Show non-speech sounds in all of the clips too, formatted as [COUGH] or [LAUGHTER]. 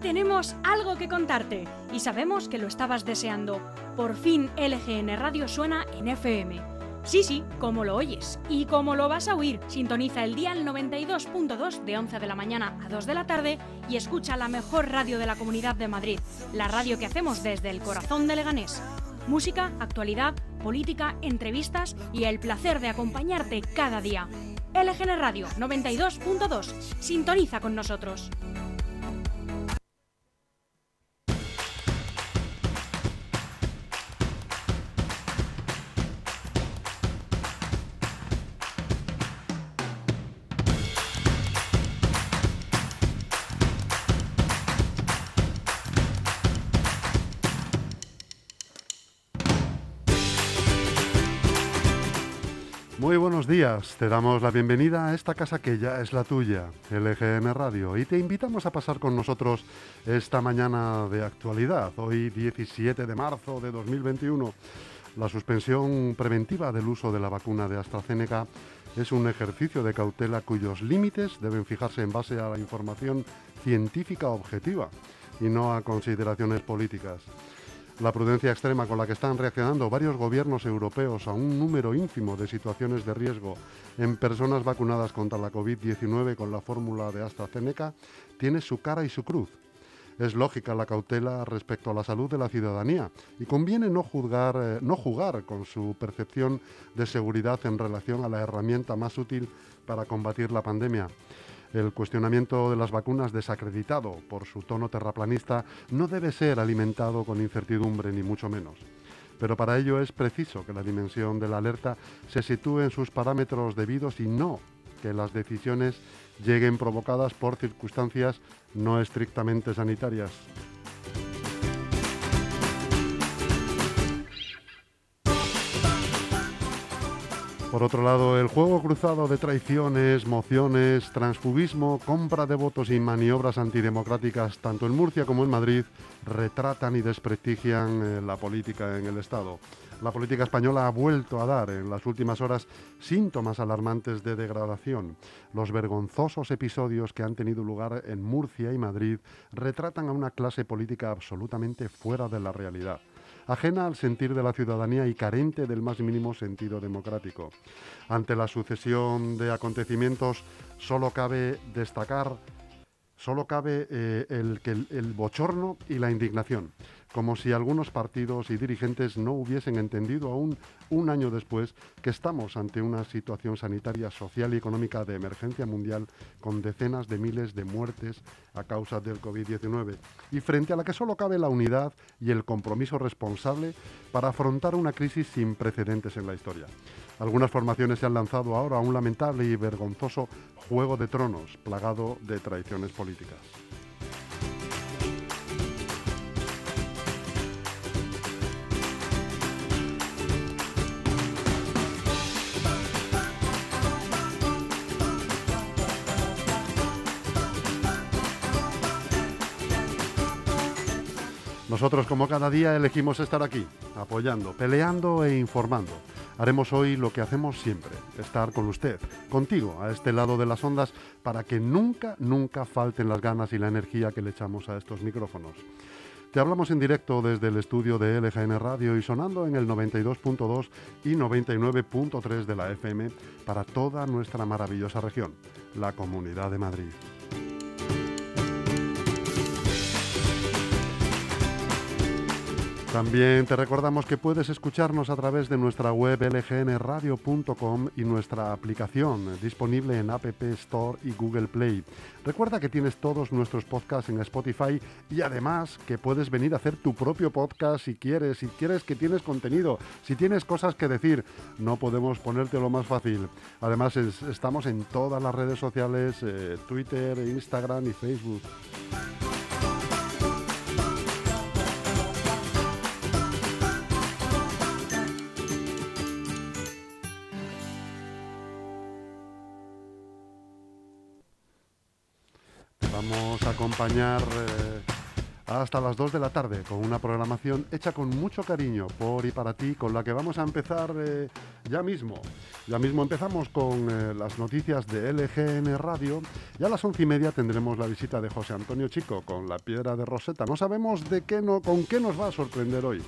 Tenemos algo que contarte y sabemos que lo estabas deseando. Por fin LGN Radio suena en FM. Sí, sí, como lo oyes y como lo vas a oír, sintoniza el día al 92.2 de 11 de la mañana a 2 de la tarde y escucha la mejor radio de la Comunidad de Madrid, la radio que hacemos desde el corazón de Leganés. Música, actualidad, política, entrevistas y el placer de acompañarte cada día. LGN Radio 92.2. Sintoniza con nosotros. Muy buenos días, te damos la bienvenida a esta casa que ya es la tuya, LGN Radio, y te invitamos a pasar con nosotros esta mañana de actualidad, hoy 17 de marzo de 2021. La suspensión preventiva del uso de la vacuna de AstraZeneca es un ejercicio de cautela cuyos límites deben fijarse en base a la información científica objetiva y no a consideraciones políticas. La prudencia extrema con la que están reaccionando varios gobiernos europeos a un número ínfimo de situaciones de riesgo en personas vacunadas contra la COVID-19 con la fórmula de AstraZeneca tiene su cara y su cruz. Es lógica la cautela respecto a la salud de la ciudadanía y conviene no, eh, jugar con su percepción de seguridad en relación a la herramienta más útil para combatir la pandemia. El cuestionamiento de las vacunas desacreditado por su tono terraplanista no debe ser alimentado con incertidumbre ni mucho menos. Pero para ello es preciso que la dimensión de la alerta se sitúe en sus parámetros debidos y no que las decisiones lleguen provocadas por circunstancias no estrictamente sanitarias. Por otro lado, el juego cruzado de traiciones, mociones, transfugismo, compra de votos y maniobras antidemocráticas, tanto en Murcia como en Madrid, retratan y desprestigian eh, la política en el Estado. La política española ha vuelto a dar en las últimas horas síntomas alarmantes de degradación. Los vergonzosos episodios que han tenido lugar en Murcia y Madrid retratan a una clase política absolutamente fuera de la realidad ajena al sentir de la ciudadanía y carente del más mínimo sentido democrático. Ante la sucesión de acontecimientos solo cabe destacar, solo cabe eh, el, el, el bochorno y la indignación como si algunos partidos y dirigentes no hubiesen entendido aún un año después que estamos ante una situación sanitaria, social y económica de emergencia mundial con decenas de miles de muertes a causa del COVID-19 y frente a la que solo cabe la unidad y el compromiso responsable para afrontar una crisis sin precedentes en la historia. Algunas formaciones se han lanzado ahora a un lamentable y vergonzoso juego de tronos plagado de traiciones políticas. Nosotros, como cada día, elegimos estar aquí, apoyando, peleando e informando. Haremos hoy lo que hacemos siempre, estar con usted, contigo, a este lado de las ondas, para que nunca, nunca falten las ganas y la energía que le echamos a estos micrófonos. Te hablamos en directo desde el estudio de LGN Radio y sonando en el 92.2 y 99.3 de la FM para toda nuestra maravillosa región, la Comunidad de Madrid. También te recordamos que puedes escucharnos a través de nuestra web lgnradio.com y nuestra aplicación disponible en App Store y Google Play. Recuerda que tienes todos nuestros podcasts en Spotify y además que puedes venir a hacer tu propio podcast si quieres, si quieres que tienes contenido, si tienes cosas que decir, no podemos ponerte lo más fácil. Además es, estamos en todas las redes sociales, eh, Twitter, Instagram y Facebook. Vamos a acompañar eh, hasta las 2 de la tarde con una programación hecha con mucho cariño por y para ti, con la que vamos a empezar eh, ya mismo. Ya mismo empezamos con eh, las noticias de LGN Radio y a las once y media tendremos la visita de José Antonio Chico con la piedra de Roseta. No sabemos de qué no, con qué nos va a sorprender hoy.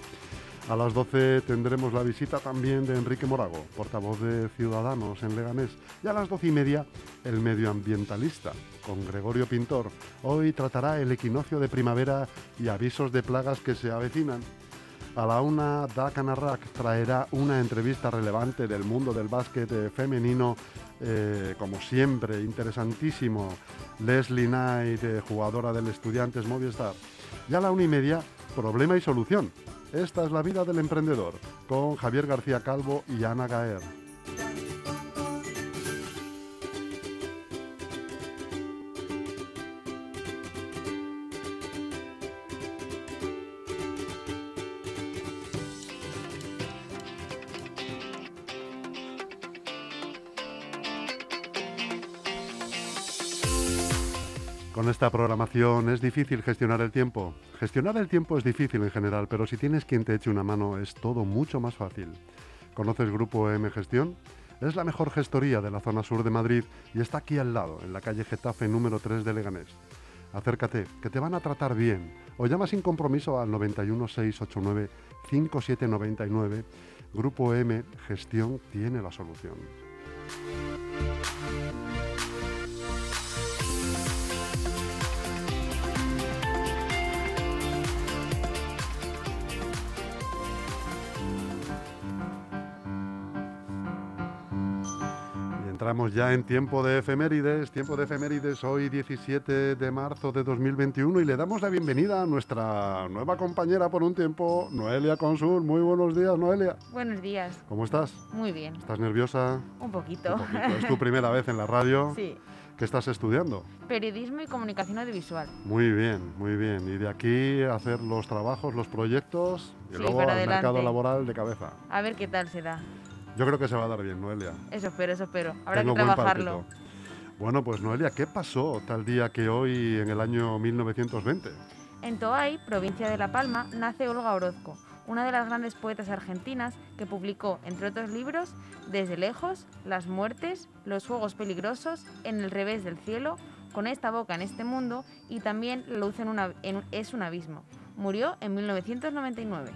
A las 12 tendremos la visita también de Enrique Morago, portavoz de Ciudadanos en Leganés. Y a las 12 y media, el medioambientalista, con Gregorio Pintor. Hoy tratará el equinoccio de primavera y avisos de plagas que se avecinan. A la una, Dakan Arrak traerá una entrevista relevante del mundo del básquet eh, femenino, eh, como siempre, interesantísimo. Leslie Knight, eh, jugadora del Estudiantes Movistar. Y a la una y media, problema y solución esta es la vida del emprendedor, con Javier García Calvo y Ana Gaer. Esta programación es difícil gestionar el tiempo. Gestionar el tiempo es difícil en general, pero si tienes quien te eche una mano es todo mucho más fácil. ¿Conoces Grupo M Gestión? Es la mejor gestoría de la zona sur de Madrid y está aquí al lado, en la calle Getafe número 3 de Leganés. Acércate, que te van a tratar bien. O llama sin compromiso al 91 689 5799. Grupo M Gestión tiene la solución. Entramos ya en tiempo de efemérides, tiempo de efemérides hoy 17 de marzo de 2021 y le damos la bienvenida a nuestra nueva compañera por un tiempo, Noelia Consul. Muy buenos días, Noelia. Buenos días. ¿Cómo estás? Muy bien. ¿Estás nerviosa? Un poquito. Un poquito. ¿Es tu primera vez en la radio? [LAUGHS] Sí. ¿Qué estás estudiando? Periodismo y comunicación audiovisual. Muy bien, muy bien. Y de aquí hacer los trabajos, los proyectos y Sí, luego al mercado laboral de cabeza. A ver qué tal se da. Yo creo que se va a dar bien, Noelia. Eso espero, eso espero. Habrá Tengo que trabajarlo. Bueno, pues Noelia, ¿qué pasó tal día que hoy en el año 1920? En Toay, provincia de La Palma, nace Olga Orozco, una de las grandes poetas argentinas que publicó, entre otros libros, Desde lejos, Las muertes, Los fuegos peligrosos, En el revés del cielo, Con esta boca en este mundo y también La luz en una- en- es un abismo. Murió en 1999.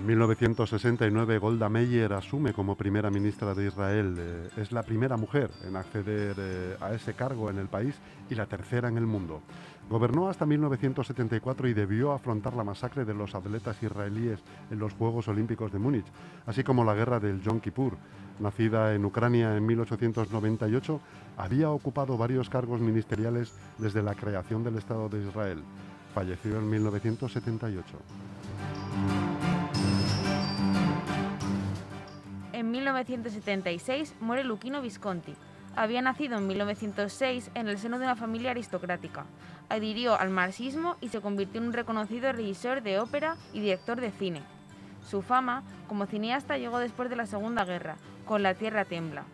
En 1969 Golda Meir asume como primera ministra de Israel. Eh, es la primera mujer en acceder eh, a ese cargo en el país y la tercera en el mundo. Gobernó hasta 1974 y debió afrontar la masacre de los atletas israelíes en los Juegos Olímpicos de Múnich, así como la guerra del Yom Kippur. Nacida en Ucrania en 1898, había ocupado varios cargos ministeriales desde la creación del Estado de Israel. Falleció en 1978. En 1976 muere Luchino Visconti. Había nacido en 1906 en el seno de una familia aristocrática. Adhirió al marxismo y se convirtió en un reconocido regisseur de ópera y director de cine. Su fama como cineasta llegó después de la Segunda Guerra, con La Tierra Tembla.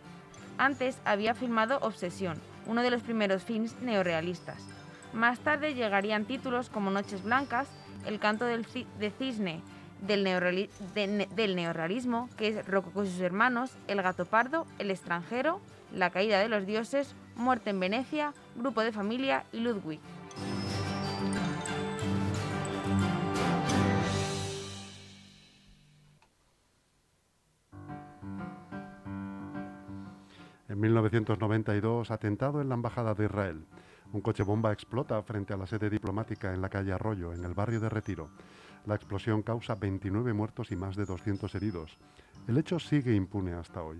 Antes había filmado Obsesión, uno de los primeros films neorrealistas. Más tarde llegarían títulos como Noches Blancas, El canto de cisne del, neorreali- de- ne- del neorrealismo, que es Rococó y sus hermanos, El gato pardo, El extranjero, La caída de los dioses, Muerte en Venecia, Grupo de familia y Ludwig. En 1992, atentado en la Embajada de Israel. Un coche bomba explota frente a la sede diplomática en la calle Arroyo, en el barrio de Retiro. La explosión causa 29 muertos y más de 200 heridos. El hecho sigue impune hasta hoy.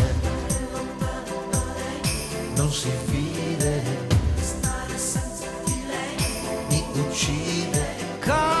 Non si vive, mi uccide.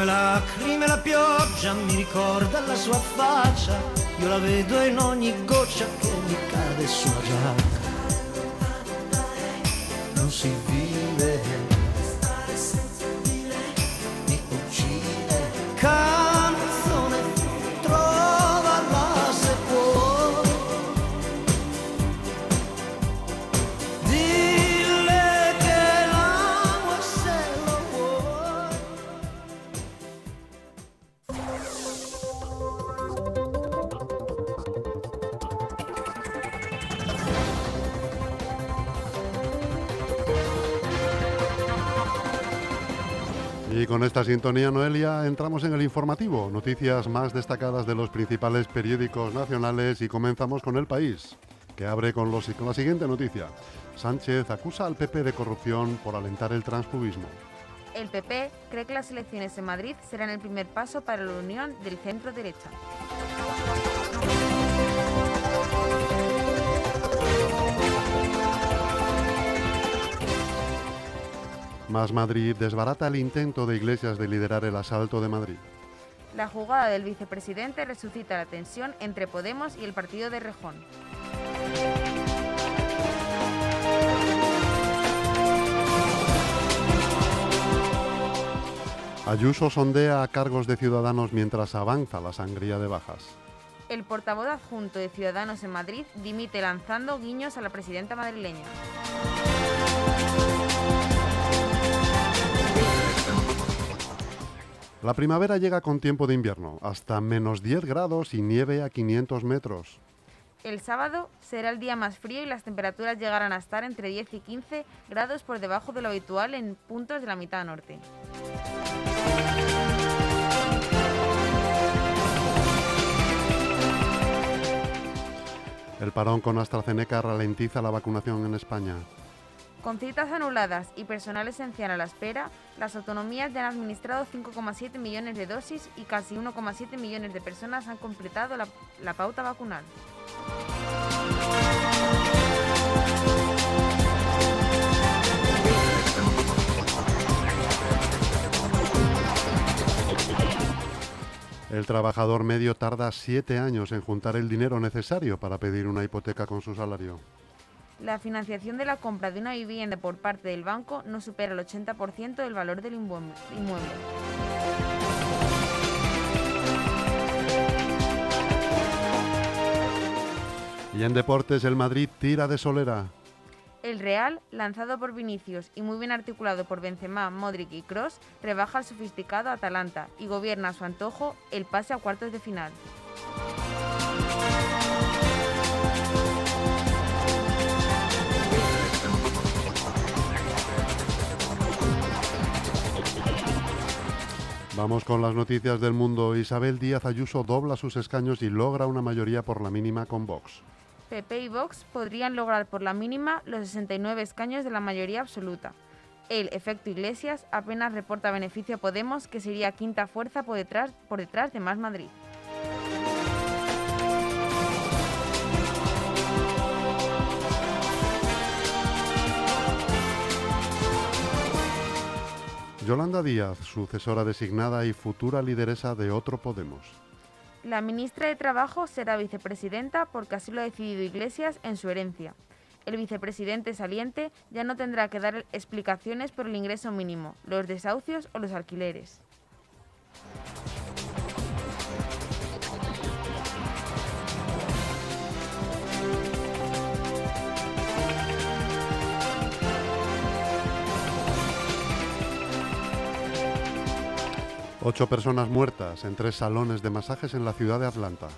Come lacrime la pioggia mi ricorda la sua faccia, io la vedo in ogni goccia che mi cade sulla giacca. Con esta sintonía, Noelia, entramos en el informativo. Noticias más destacadas de los principales periódicos nacionales y comenzamos con El País, que abre con, la siguiente noticia. Sánchez acusa al PP de corrupción por alentar el transfugismo. El PP cree que las elecciones en Madrid serán el primer paso para la unión del centro derecha. Más Madrid desbarata el intento de Iglesias de liderar el asalto de Madrid. La jugada del vicepresidente resucita la tensión entre Podemos y el partido de Rejón. Ayuso sondea a cargos de ciudadanos mientras avanza la sangría de bajas. El portavoz adjunto de Ciudadanos en Madrid dimite lanzando guiños a la presidenta madrileña. La primavera llega con tiempo de invierno, hasta menos 10 grados y nieve a 500 metros. El sábado será el día más frío y las temperaturas llegarán a estar entre 10 y 15 grados por debajo de lo habitual en puntos de la mitad norte. El parón con AstraZeneca ralentiza la vacunación en España. Con citas anuladas y personal esencial a la espera, las autonomías ya han administrado 5,7 millones de dosis y casi 1,7 millones de personas han completado la, la pauta vacunal. El trabajador medio tarda siete años en juntar el dinero necesario para pedir una hipoteca con su salario. La financiación de la compra de una vivienda por parte del banco no supera el 80% del valor del inmueble. Y en deportes el Madrid tira de solera. El Real, lanzado por Vinicius y muy bien articulado por Benzema, Modric y Cross, rebaja al sofisticado Atalanta y gobierna a su antojo el pase a cuartos de final. Vamos con las noticias del mundo. Isabel Díaz Ayuso dobla sus escaños y logra una mayoría por la mínima con Vox. PP y Vox podrían lograr por la mínima los 69 escaños de la mayoría absoluta. El efecto Iglesias apenas reporta beneficio Podemos, que sería quinta fuerza por detrás de Más Madrid. Yolanda Díaz, sucesora designada y futura lideresa de Otro Podemos. La ministra de Trabajo será vicepresidenta porque así lo ha decidido Iglesias en su herencia. El vicepresidente saliente ya no tendrá que dar explicaciones por el ingreso mínimo, los desahucios o los alquileres. Ocho personas muertas en tres salones de masajes en la ciudad de Atlanta.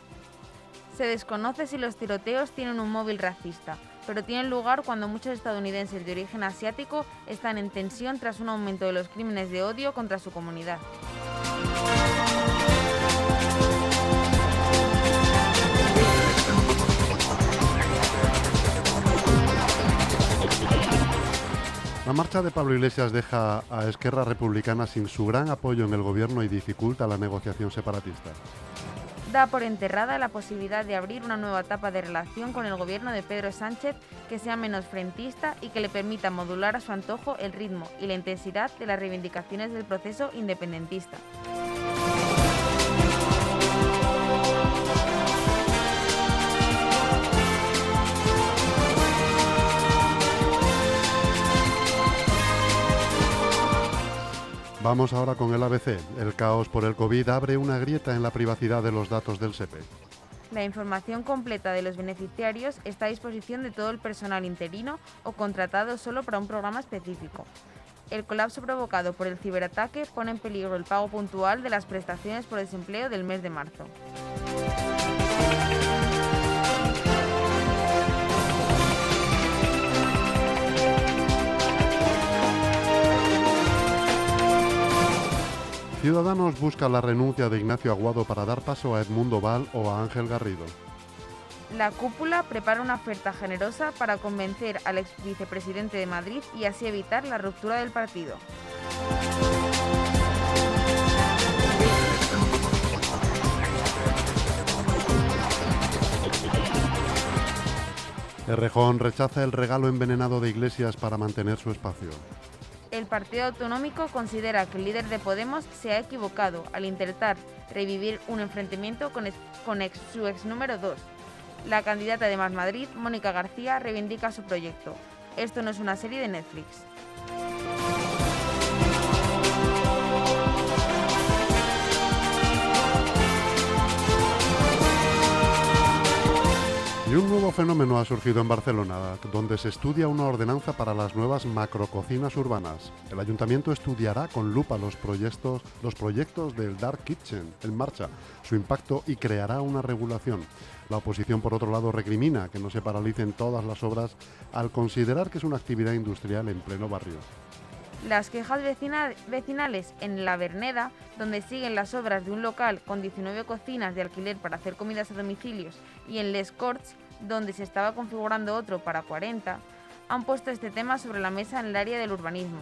Se desconoce si los tiroteos tienen un móvil racista, pero tienen lugar cuando muchos estadounidenses de origen asiático están en tensión tras un aumento de los crímenes de odio contra su comunidad. La marcha de Pablo Iglesias deja a Esquerra Republicana sin su gran apoyo en el gobierno y dificulta la negociación separatista. Da por enterrada la posibilidad de abrir una nueva etapa de relación con el gobierno de Pedro Sánchez que sea menos frentista y que le permita modular a su antojo el ritmo y la intensidad de las reivindicaciones del proceso independentista. Vamos ahora con el ABC. El caos por el COVID abre una grieta en la privacidad de los datos del SEPE. La información completa de los beneficiarios está a disposición de todo el personal interino o contratado solo para un programa específico. El colapso provocado por el ciberataque pone en peligro el pago puntual de las prestaciones por desempleo del mes de marzo. Ciudadanos busca la renuncia de Ignacio Aguado para dar paso a Edmundo Val o a Ángel Garrido. La cúpula prepara una oferta generosa para convencer al ex vicepresidente de Madrid y así evitar la ruptura del partido. Errejón rechaza el regalo envenenado de Iglesias para mantener su espacio el Partido Autonómico considera que el líder de Podemos se ha equivocado al intentar revivir un enfrentamiento con, su ex número 2. La candidata de Más Madrid, Mónica García, reivindica su proyecto. Esto no es una serie de Netflix. Nuevo fenómeno ha surgido en Barcelona, donde se estudia una ordenanza para las nuevas macrococinas urbanas. El ayuntamiento estudiará con lupa los proyectos, los proyectos del Dark Kitchen en marcha, su impacto y creará una regulación. La oposición, por otro lado, recrimina que no se paralicen todas las obras al considerar que es una actividad industrial en pleno barrio. Las quejas vecinales en La Verneda, donde siguen las obras de un local con 19 cocinas de alquiler para hacer comidas a domicilios, y en Les Corts, donde se estaba configurando otro para 40, han puesto este tema sobre la mesa en el área del urbanismo.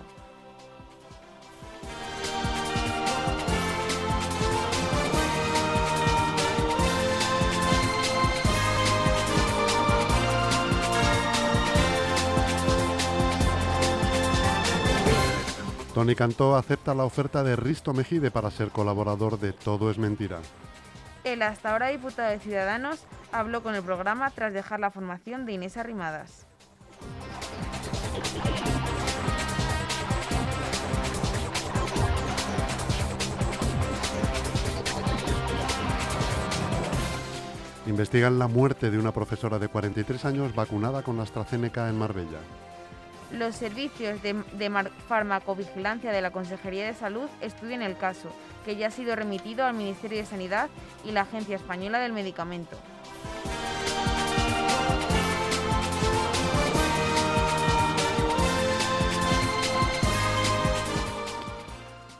Tony Cantó acepta la oferta de Risto Mejide para ser colaborador de Todo es Mentira. El hasta ahora diputado de Ciudadanos habló con el programa tras dejar la formación de Inés Arrimadas. Investigan la muerte de una profesora de 43 años vacunada con AstraZeneca en Marbella. Los servicios de, farmacovigilancia de la Consejería de Salud estudian el caso, que ya ha sido remitido al Ministerio de Sanidad y la Agencia Española del Medicamento.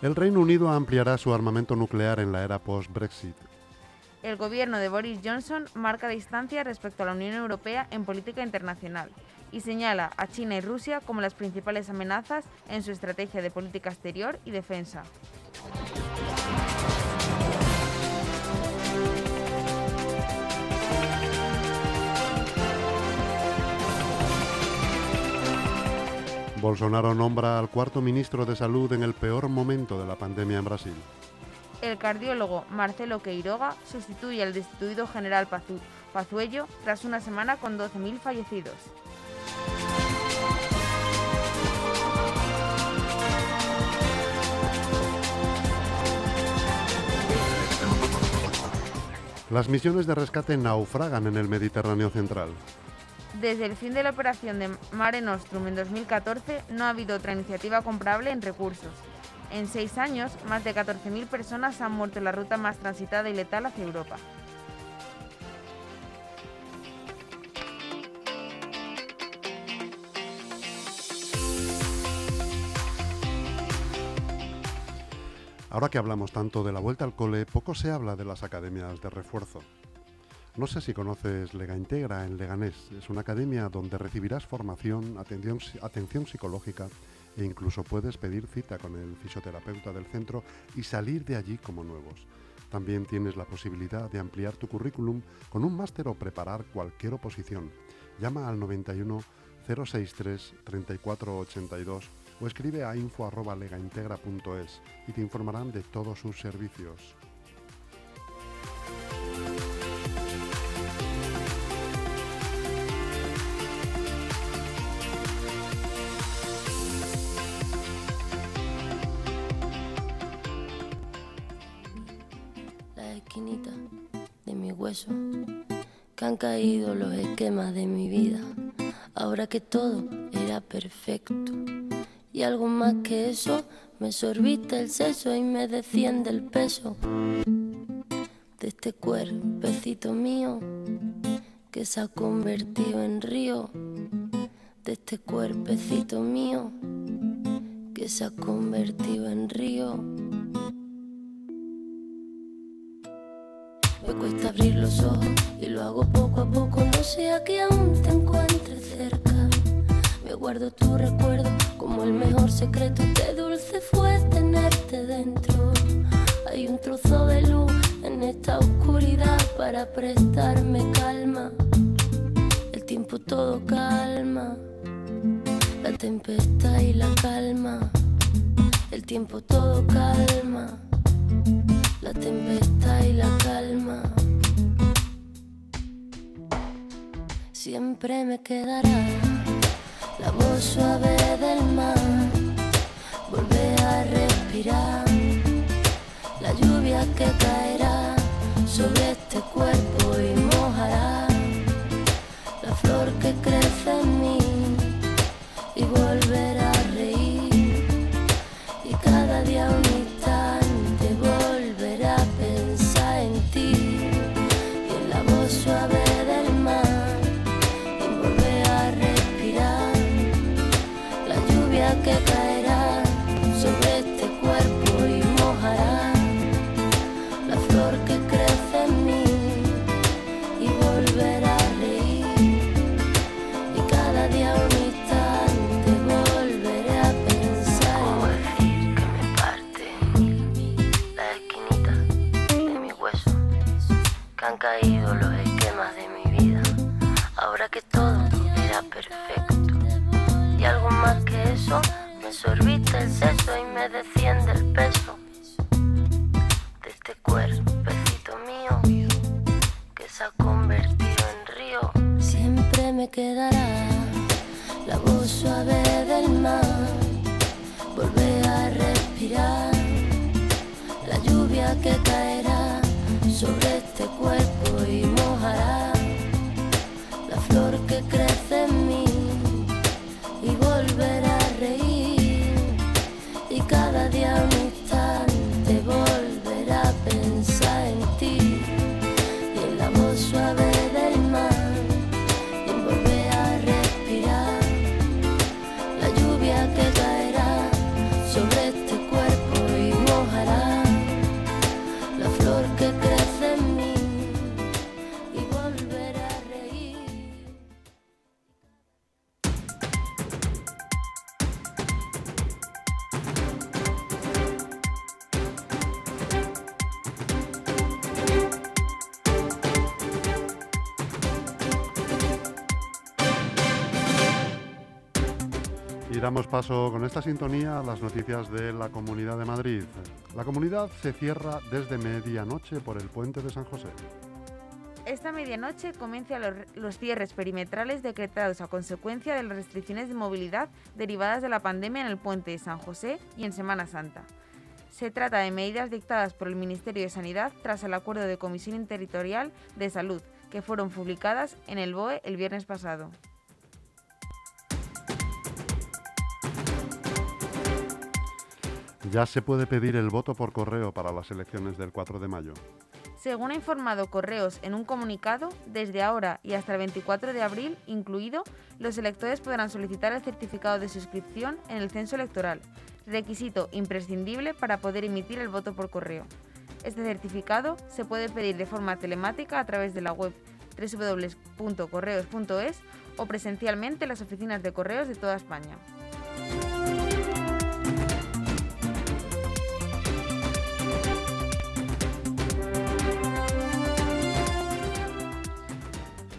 El Reino Unido ampliará su armamento nuclear en la era post-Brexit. El gobierno de Boris Johnson marca distancia respecto a la Unión Europea en política internacional y señala a China y Rusia como las principales amenazas en su estrategia de política exterior y defensa. Bolsonaro nombra al cuarto ministro de Salud en el peor momento de la pandemia en Brasil. El cardiólogo Marcelo Queiroga sustituye al destituido general Pazuello tras una semana con 12.000 fallecidos. Las misiones de rescate naufragan en el Mediterráneo central. Desde el fin de la operación de Mare Nostrum en 2014 no ha habido otra iniciativa comparable en recursos. En seis años, más de 14.000 personas han muerto en la ruta más transitada y letal hacia Europa. Ahora que hablamos tanto de la vuelta al cole, poco se habla de las academias de refuerzo. No sé si conoces Lega Integra en Leganés. Es una academia donde recibirás formación, atención, atención psicológica e incluso puedes pedir cita con el fisioterapeuta del centro y salir de allí como nuevos. También tienes la posibilidad de ampliar tu currículum con un máster o preparar cualquier oposición. Llama al 91 063 3482 o escribe a info.legaintegra.es y te informarán de todos sus servicios. La esquinita de mi hueso, que han caído los esquemas de mi vida, ahora que todo era perfecto y algo más que eso, me sorbita el seso y me desciende el peso de este cuerpecito mío que se ha convertido en río, de este cuerpecito mío que se ha convertido en río. Abrir los ojos y lo hago poco a poco, no sea que aún te encuentres cerca. Me guardo tu recuerdo como el mejor secreto. Qué dulce fue tenerte dentro. Hay un trozo de luz en esta oscuridad para prestarme calma. El tiempo todo calma. La tempestad y la calma. El tiempo todo calma. La tempestad y la calma. Siempre me quedará la voz suave del mar, volver a respirar, la lluvia que caerá sobre este cuerpo y damos paso con esta sintonía a las noticias de la Comunidad de Madrid. La comunidad se cierra desde medianoche por el puente de San José. Esta medianoche comienzan los, los cierres perimetrales decretados a consecuencia de las restricciones de movilidad derivadas de la pandemia en el puente de San José y en Semana Santa. Se trata de medidas dictadas por el Ministerio de Sanidad tras el acuerdo de Comisión Interterritorial de Salud, que fueron publicadas en el BOE el viernes pasado. Ya se puede pedir el voto por correo para las elecciones del 4 de mayo. Según ha informado Correos en un comunicado, desde ahora y hasta el 24 de abril incluido, los electores podrán solicitar el certificado de suscripción en el censo electoral, requisito imprescindible para poder emitir el voto por correo. Este certificado se puede pedir de forma telemática a través de la web www.correos.es o presencialmente en las oficinas de correos de toda España.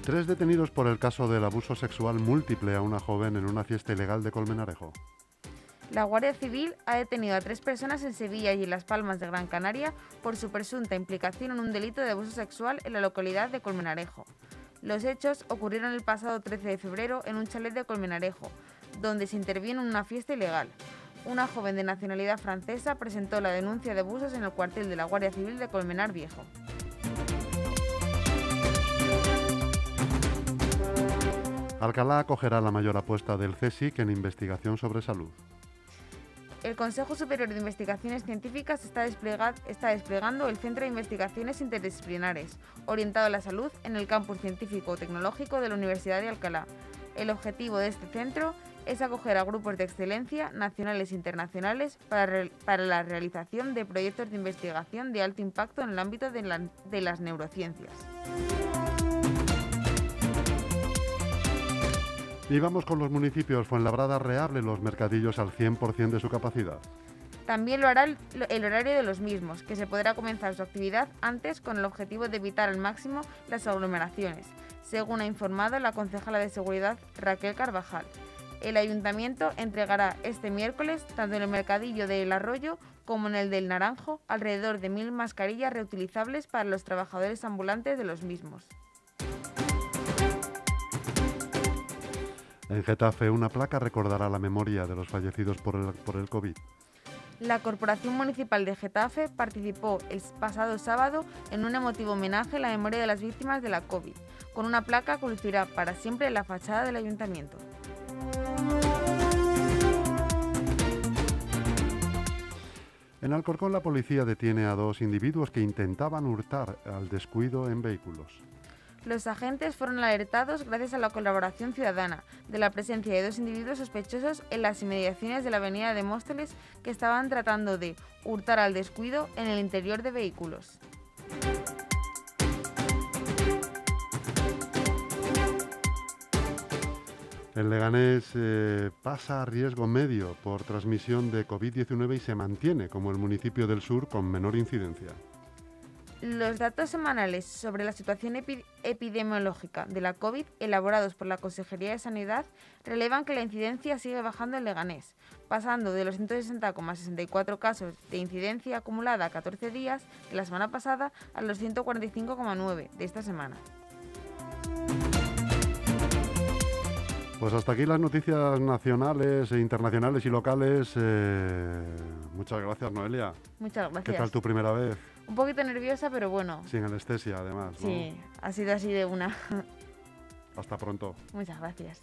Tres detenidos por el caso del abuso sexual múltiple a una joven en una fiesta ilegal de Colmenarejo. La Guardia Civil ha detenido a tres personas en Sevilla y en Las Palmas de Gran Canaria por su presunta implicación en un delito de abuso sexual en la localidad de Colmenarejo. Los hechos ocurrieron el pasado 13 de febrero en un chalet de Colmenarejo, donde se intervino en una fiesta ilegal. Una joven de nacionalidad francesa presentó la denuncia de abusos en el cuartel de la Guardia Civil de Colmenar Viejo. Alcalá acogerá la mayor apuesta del CSIC en investigación sobre salud. El Consejo Superior de Investigaciones Científicas está, desplega- está desplegando el Centro de Investigaciones Interdisciplinares, orientado a la salud en el campus científico-tecnológico de la Universidad de Alcalá. El objetivo de este centro es acoger a grupos de excelencia nacionales e internacionales para, la realización de proyectos de investigación de alto impacto en el ámbito de las neurociencias. Y vamos con los municipios Fuenlabrada reabre los mercadillos al 100% de su capacidad. También lo hará el, el horario de los mismos, que se podrá comenzar su actividad antes con el objetivo de evitar al máximo las aglomeraciones, según ha informado la concejala de Seguridad Raquel Carvajal. El ayuntamiento entregará este miércoles, tanto en el mercadillo del Arroyo como en el del Naranjo, alrededor de mil mascarillas reutilizables para los trabajadores ambulantes de los mismos. En Getafe, una placa recordará la memoria de los fallecidos por el, por el COVID. La Corporación Municipal de Getafe participó el pasado sábado en un emotivo homenaje a la memoria de las víctimas de la COVID, con una placa que lucirá para siempre en la fachada del ayuntamiento. En Alcorcón, la policía detiene a dos individuos que intentaban hurtar al descuido en vehículos. Los agentes fueron alertados gracias a la colaboración ciudadana de la presencia de dos individuos sospechosos en las inmediaciones de la avenida de Móstoles que estaban tratando de hurtar al descuido en el interior de vehículos. El Leganés eh, pasa a riesgo medio por transmisión de COVID-19 y se mantiene como el municipio del sur con menor incidencia. Los datos semanales sobre la situación epi- epidemiológica de la COVID elaborados por la Consejería de Sanidad relevan que la incidencia sigue bajando en Leganés, pasando de los 160,64 casos de incidencia acumulada a 14 días de la semana pasada a los 145,9 de esta semana. Pues hasta aquí las noticias nacionales, e internacionales y locales. Eh, muchas gracias, Noelia. Muchas ¿Qué gracias. tal tu primera vez? Un poquito nerviosa, pero bueno. Sin anestesia, además. ¿no? Sí, ha sido así de una. Hasta pronto. Muchas gracias.